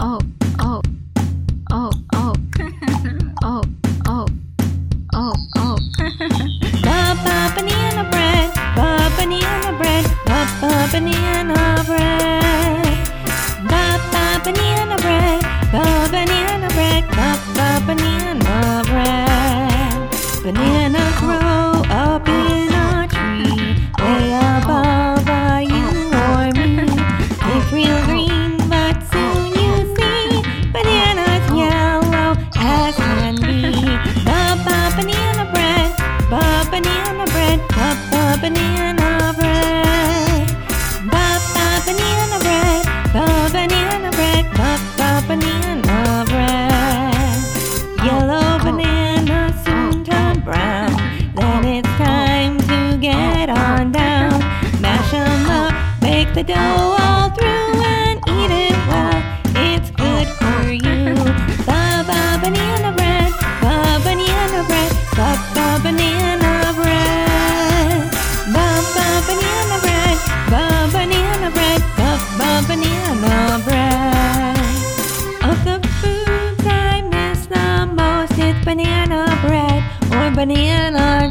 oh, oh, oh, oh, oh, oh, oh, oh. Ba banana bread, ba banana bread, ba ba banana bread. Ba ba banana bread, ba banana bread, ba ba banana bread. Bananas grow up in the dough all through, and eat it well. It's good for you. Ba ba banana bread, ba banana bread, ba ba banana bread. Ba ba banana bread, ba banana bread, ba ba banana bread. Of the foods I miss the most, it's banana bread or banana